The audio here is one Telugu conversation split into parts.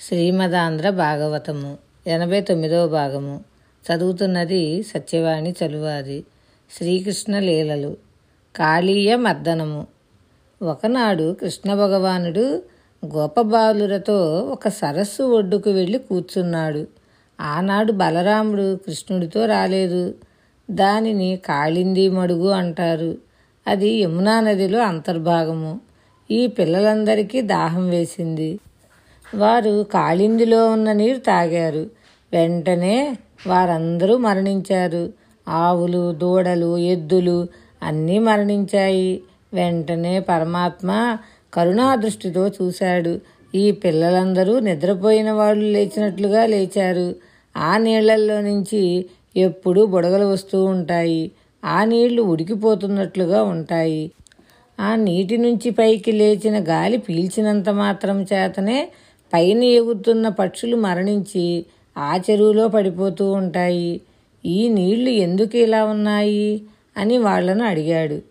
శ్రీమదాంధ్ర భాగవతము ఎనభై తొమ్మిదవ భాగము. చదువుతున్నది సత్యవాణి చలువారి శ్రీకృష్ణ లీలలు కాళీయ మర్దనము ఒకనాడు కృష్ణ భగవానుడు గోపబాలురతో ఒక సరస్సు ఒడ్డుకు వెళ్ళి కూర్చున్నాడు. ఆనాడు బలరాముడు కృష్ణుడితో రాలేదు. దానిని కాళింది మడుగు అంటారు. అది యమునా నదిలో అంతర్భాగము. ఈ పిల్లలందరికీ దాహం వేసింది. వారు కాళిందిలో ఉన్న నీరు తాగారు. వెంటనే వారందరూ మరణించారు. ఆవులు దూడలు ఎద్దులు అన్నీ మరణించాయి. వెంటనే పరమాత్మ కరుణాదృష్టితో చూశాడు. ఈ పిల్లలందరూ నిద్రపోయిన వాళ్ళు లేచినట్లుగా లేచారు. ఆ నీళ్ళల్లో నుంచి ఎప్పుడూ బుడగలు వస్తూ ఉంటాయి. ఆ నీళ్ళు ఉడికిపోతున్నట్లుగా ఉంటాయి. ఆ నీటి నుంచి పైకి లేచిన గాలి పీల్చినంత మాత్రం చేతనే పైన ఎగురుతున్న పక్షులు మరణించి ఆ చెరువులో పడిపోతూ ఉంటాయి. ఈ నీళ్ళు ఎందుకు ఇలా ఉన్నాయి? అని వాళ్ళను అడిగాడు.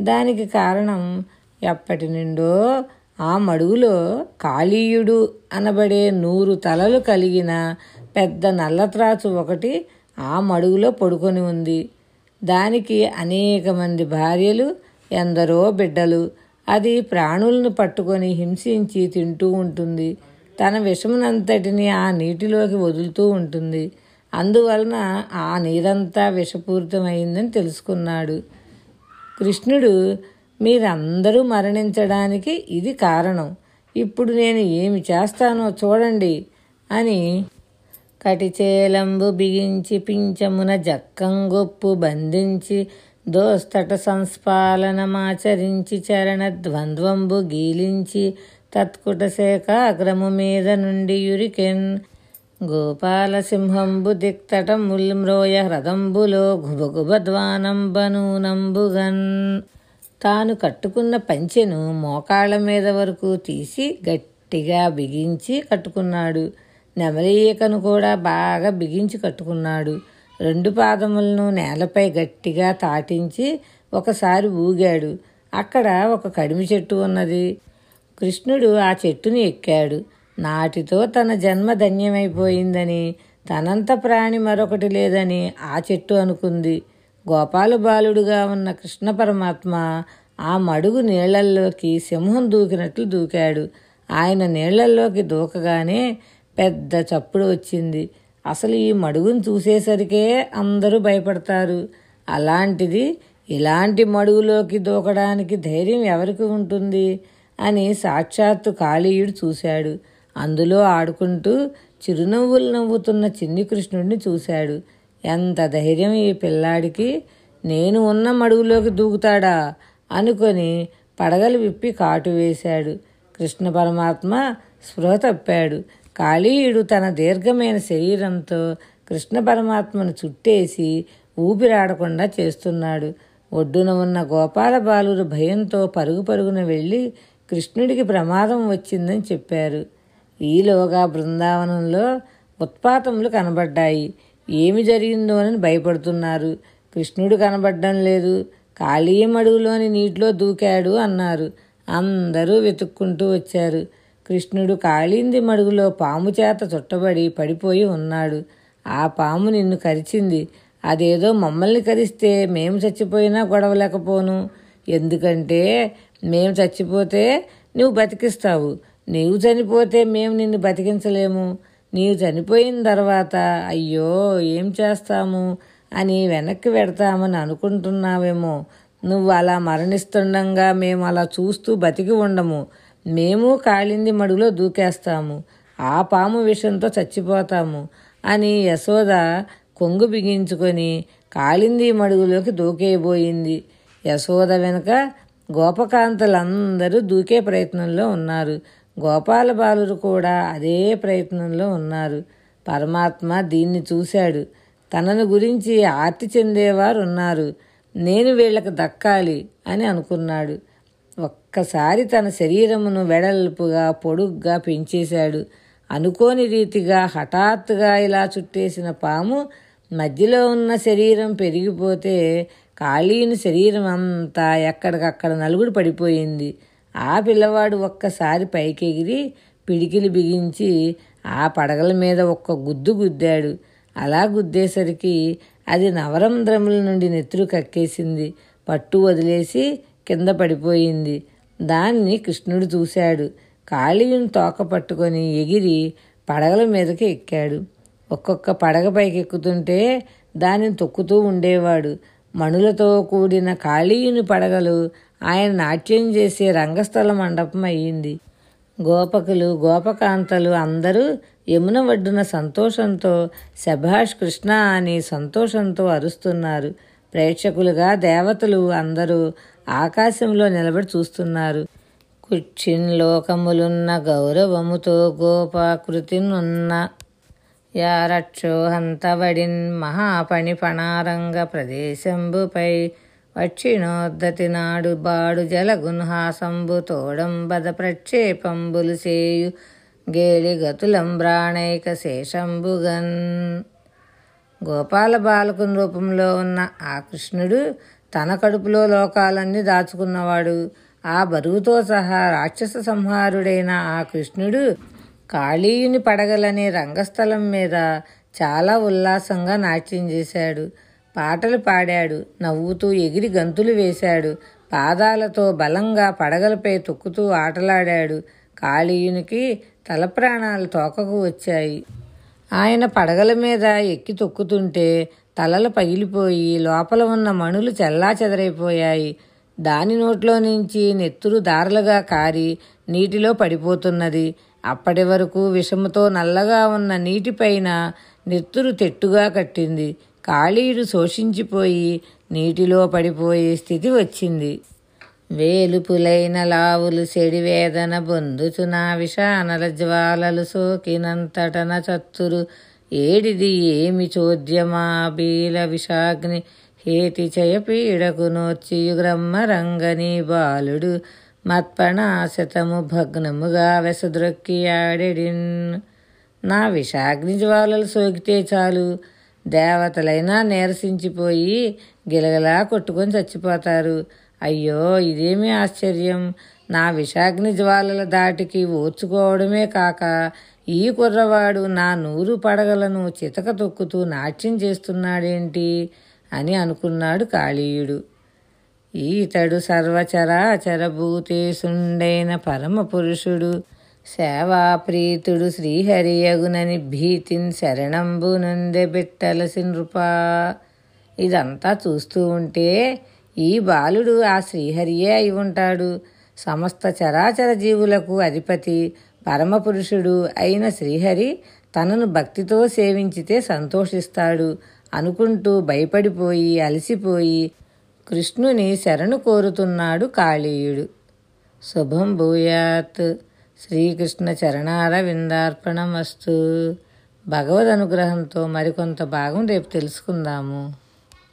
దానికి కారణం ఎప్పటి నుండో ఆ మడుగులో కాళీయుడు అనబడే నూరు తలలు కలిగిన పెద్ద నల్లత్రాచు ఒకటి ఆ మడుగులో పడుకొని ఉంది. దానికి అనేక మంది భార్యలు ఎందరో బిడ్డలు. అది ప్రాణులను పట్టుకొని హింసించి తింటూ ఉంటుంది. తన విషమునంతటిని ఆ నీటిలోకి వదులుతూ ఉంటుంది. అందువలన ఆ నీరంతా విషపూరితమైందని తెలుసుకున్నాడు. కృష్ణుడు మీరందరూ మరణించడానికి ఇది కారణం. ఇప్పుడు నేను ఏమి చేస్తానో చూడండి అని కటిచేలంబు బిగించి పించమున జక్కంగొప్పు బంధించి దోస్తట సంస్పాలనమాచరించి చరణ ద్వంద్వంబు గీలించి తత్కుటశాఖ అగ్రము మీద నుండి యురికెన్. గోపాలసింహంబు దిక్తటముల్మ్రోయ ముల్మ్రోయ హ్రదంబులో గుబగుబద్వానంబనూనంబుగన్. తాను కట్టుకున్న పంచెను మోకాళ్ళ మీద వరకు తీసి గట్టిగా బిగించి కట్టుకున్నాడు. నెమలీకను కూడా బాగా బిగించి కట్టుకున్నాడు. రెండు పాదములను నేలపై గట్టిగా తాటించి ఒకసారి ఊగాడు. అక్కడ ఒక కడిమి చెట్టు ఉన్నది. కృష్ణుడు ఆ చెట్టుని ఎక్కాడు. నాటితో తన జన్మ ధన్యమైపోయిందని తనంత ప్రాణి మరొకటి లేదని ఆ చెట్టు అనుకుంది. గోపాల బాలుడుగా ఉన్న కృష్ణ పరమాత్మ ఆ మడుగు నీళ్ళల్లోకి సింహం దూకినట్లు దూకాడు. ఆయన నీళ్ళల్లోకి దూకగానే పెద్ద చప్పుడు వచ్చింది. అసలు ఈ మడుగును చూసేసరికే అందరూ భయపడతారు. అలాంటిది ఇలాంటి మడుగులోకి దూకడానికి ధైర్యం ఎవరికి ఉంటుంది? అని సాక్షాత్తు కాళీయుడు చూశాడు. అందులో ఆడుకుంటూ చిరునవ్వులు నవ్వుతున్న చిన్ని కృష్ణుడిని చూశాడు. ఎంత ధైర్యం ఈ పిల్లాడికి! నేను ఉన్న మడుగులోకి దూకుతాడా? అనుకొని పడగలు విప్పి కాటు వేశాడు. కృష్ణ పరమాత్మ స్పృహ తప్పాడు. కాళీయుడు తన దీర్ఘమైన శరీరంతో కృష్ణ పరమాత్మను చుట్టేసి ఊపిరాడకుండా చేస్తున్నాడు. ఒడ్డున ఉన్న గోపాల బాలురు భయంతో పరుగు పరుగున వెళ్ళి కృష్ణుడికి ప్రమాదం వచ్చిందని చెప్పారు. ఈలోగా బృందావనంలో ఉత్పాతములు కనబడ్డాయి. ఏమి జరిగిందోనని భయపడుతున్నారు. కృష్ణుడు కనబడ్డం లేదు. కాళీయం అడుగులోని నీటిలో దూకాడు అన్నారు. అందరూ వెతుక్కుంటూ వచ్చారు. కృష్ణుడు కాళీంది మడుగులో పాము చేత చుట్టబడి పడిపోయి ఉన్నాడు. ఆ పాము నిన్ను కరిచింది. అదేదో మమ్మల్ని కరిస్తే మేము చచ్చిపోయినా గొడవలేకపోను. ఎందుకంటే మేము చచ్చిపోతే నువ్వు బతికిస్తావు. నీవు చనిపోతే మేము నిన్ను బతికించలేము. నీవు చనిపోయిన తర్వాత అయ్యో ఏం చేస్తాము అని వెనక్కి పెడతామని అనుకుంటున్నావేమో. నువ్వు అలా మరణిస్తుండగా మేము అలా చూస్తూ బతికి ఉండము. మేము కాళింది మడుగులో దూకేస్తాము. ఆ పాము విషంతో చచ్చిపోతాము అని యశోద కొంగు బిగించుకొని కాళింది మడుగులోకి దూకేయబోయింది. యశోద వెనుక గోపకాంతలందరూ దూకే ప్రయత్నంలో ఉన్నారు. గోపాల బాలురు కూడా అదే ప్రయత్నంలో ఉన్నారు. పరమాత్మ దీన్ని చూశాడు. తనను గురించి ఆర్తి చెందేవారు ఉన్నారు నేను వీళ్ళకి దక్కాలి అని అనుకున్నాడు. ఒక్కసారి తన శరీరమును వెడల్పుగా పొడుగ్గా పెంచేశాడు. అనుకోని రీతిగా హఠాత్తుగా ఇలా చుట్టేసిన పాము మధ్యలో ఉన్న శరీరం పెరిగిపోతే ఖాళీని శరీరం అంతా ఎక్కడికక్కడ నలుగుడు పడిపోయింది. ఆ పిల్లవాడు ఒక్కసారి పైకెగిరి పిడికిలి బిగించి ఆ పడగల మీద ఒక్క గుద్దు గుద్దాడు. అలా గుద్దేసరికి అది నవరంధ్రముల నుండి నెత్తురు కక్కేసింది. పట్టు వదిలేసి కింద పడిపోయింది. దాన్ని కృష్ణుడు చూశాడు. కాళీయుని తోక పట్టుకొని ఎగిరి పడగల మీదకి ఎక్కాడు. ఒక్కొక్క పడగ పైకి ఎక్కుతుంటే దానిని తొక్కుతూ ఉండేవాడు. మణులతో కూడిన కాళీయుని పడగలు ఆయన నాట్యం చేసే రంగస్థల మండపం అయ్యింది. గోపకులు గోపకాంతలు అందరూ యమున ఒడ్డున సంతోషంతో శభాష్ కృష్ణ అని సంతోషంతో అరుస్తున్నారు. ప్రేక్షకులుగా దేవతలు అందరూ ఆకాశంలో నిలబడి చూస్తున్నారు. కుచ్చిన్ లోకములున్న గౌరవముతో గోపాకృతినున్న యారక్షోహంతబడిన్ మహాపణి పణారంగ ప్రదేశంబుపై వచ్చినోద్దతి నాడు బాడు జలగున్హాసంబు తోడంబద ప్రక్షేపంబులు చేయు గేలి గతులంబ్రాణైక శేషంబుగన్. గోపాల బాలకుని రూపంలో ఉన్న ఆ కృష్ణుడు తన కడుపులో లోకాలన్నీ దాచుకున్నవాడు. ఆ బరువుతో సహా రాక్షస సంహారుడైన ఆ కృష్ణుడు కాళీయుని పడగలనే రంగస్థలం మీద చాలా ఉల్లాసంగా నాట్యం చేశాడు. పాటలు పాడాడు. నవ్వుతూ ఎగిరి గంతులు వేశాడు. పాదాలతో బలంగా పడగలపై తొక్కుతూ ఆటలాడాడు. కాళీయునికి తల ప్రాణాలు తోకకు వచ్చాయి. ఆయన పడగల మీద ఎక్కి తొక్కుతుంటే తలలు పగిలిపోయి లోపల ఉన్న మణులు చెల్లా చెదరైపోయాయి. దాని నోట్లో నుంచి నెత్తురు దారలుగా కారి నీటిలో పడిపోతున్నది. అప్పటి వరకు విషముతో నల్లగా ఉన్న నీటిపైన నెత్తురు తెట్టుగా కట్టింది. కాళీయుడు శోషించిపోయి నీటిలో పడిపోయే స్థితి వచ్చింది. వేలుపులైన లావులు సెడివేదన బొందుచున విషానల జ్వాలలు సోకినంతటన చత్తురు ఏడిది ఏమి చోద్యమా బీల విషాగ్ని హేతి చయ పీడకు నోర్చియు గ్రమ్మరంగని బాలుడు. మత్పణాశతము భగ్నముగా వెసద్రొక్కి ఆడెడిన్. నా విషాగ్ని జ్వాలలు సోకితే చాలు. దేవతలైనా నీరసించిపోయి గిలగలా కొట్టుకొని చచ్చిపోతారు. అయ్యో ఇదేమి ఆశ్చర్యం? నా విషాగ్ని జ్వాలల దాటికి ఓర్చుకోవడమే కాక ఈ కుర్రవాడు నా నూరు పడగలను చితక తొక్కుతూ నాట్యం చేస్తున్నాడేంటి? అని అనుకున్నాడు కాళీయుడు. ఈతడు సర్వచరాచరభూతేశుండైన పరమ పురుషుడు సేవాప్రీతుడు శ్రీహరియగునని భీతిన్ శరణంబు నందె బిట్టలసి నృపా. ఇదంతా చూస్తూ ఉంటే ఈ బాలుడు ఆ శ్రీహరియే అయి ఉంటాడు. సమస్త చరాచర జీవులకు అధిపతి పరమపురుషుడు అయిన శ్రీహరి తనను భక్తితో సేవించితే సంతోషిస్తాడు. అనుకుంటూ భయపడిపోయి అలసిపోయి కృష్ణుని శరణు కోరుతున్నాడు కాళీయుడు. శుభం భూయాత్. శ్రీకృష్ణ చరణార విందార్పణమస్తు భగవద్ అనుగ్రహంతో మరికొంత భాగం రేపు తెలుసుకుందాము.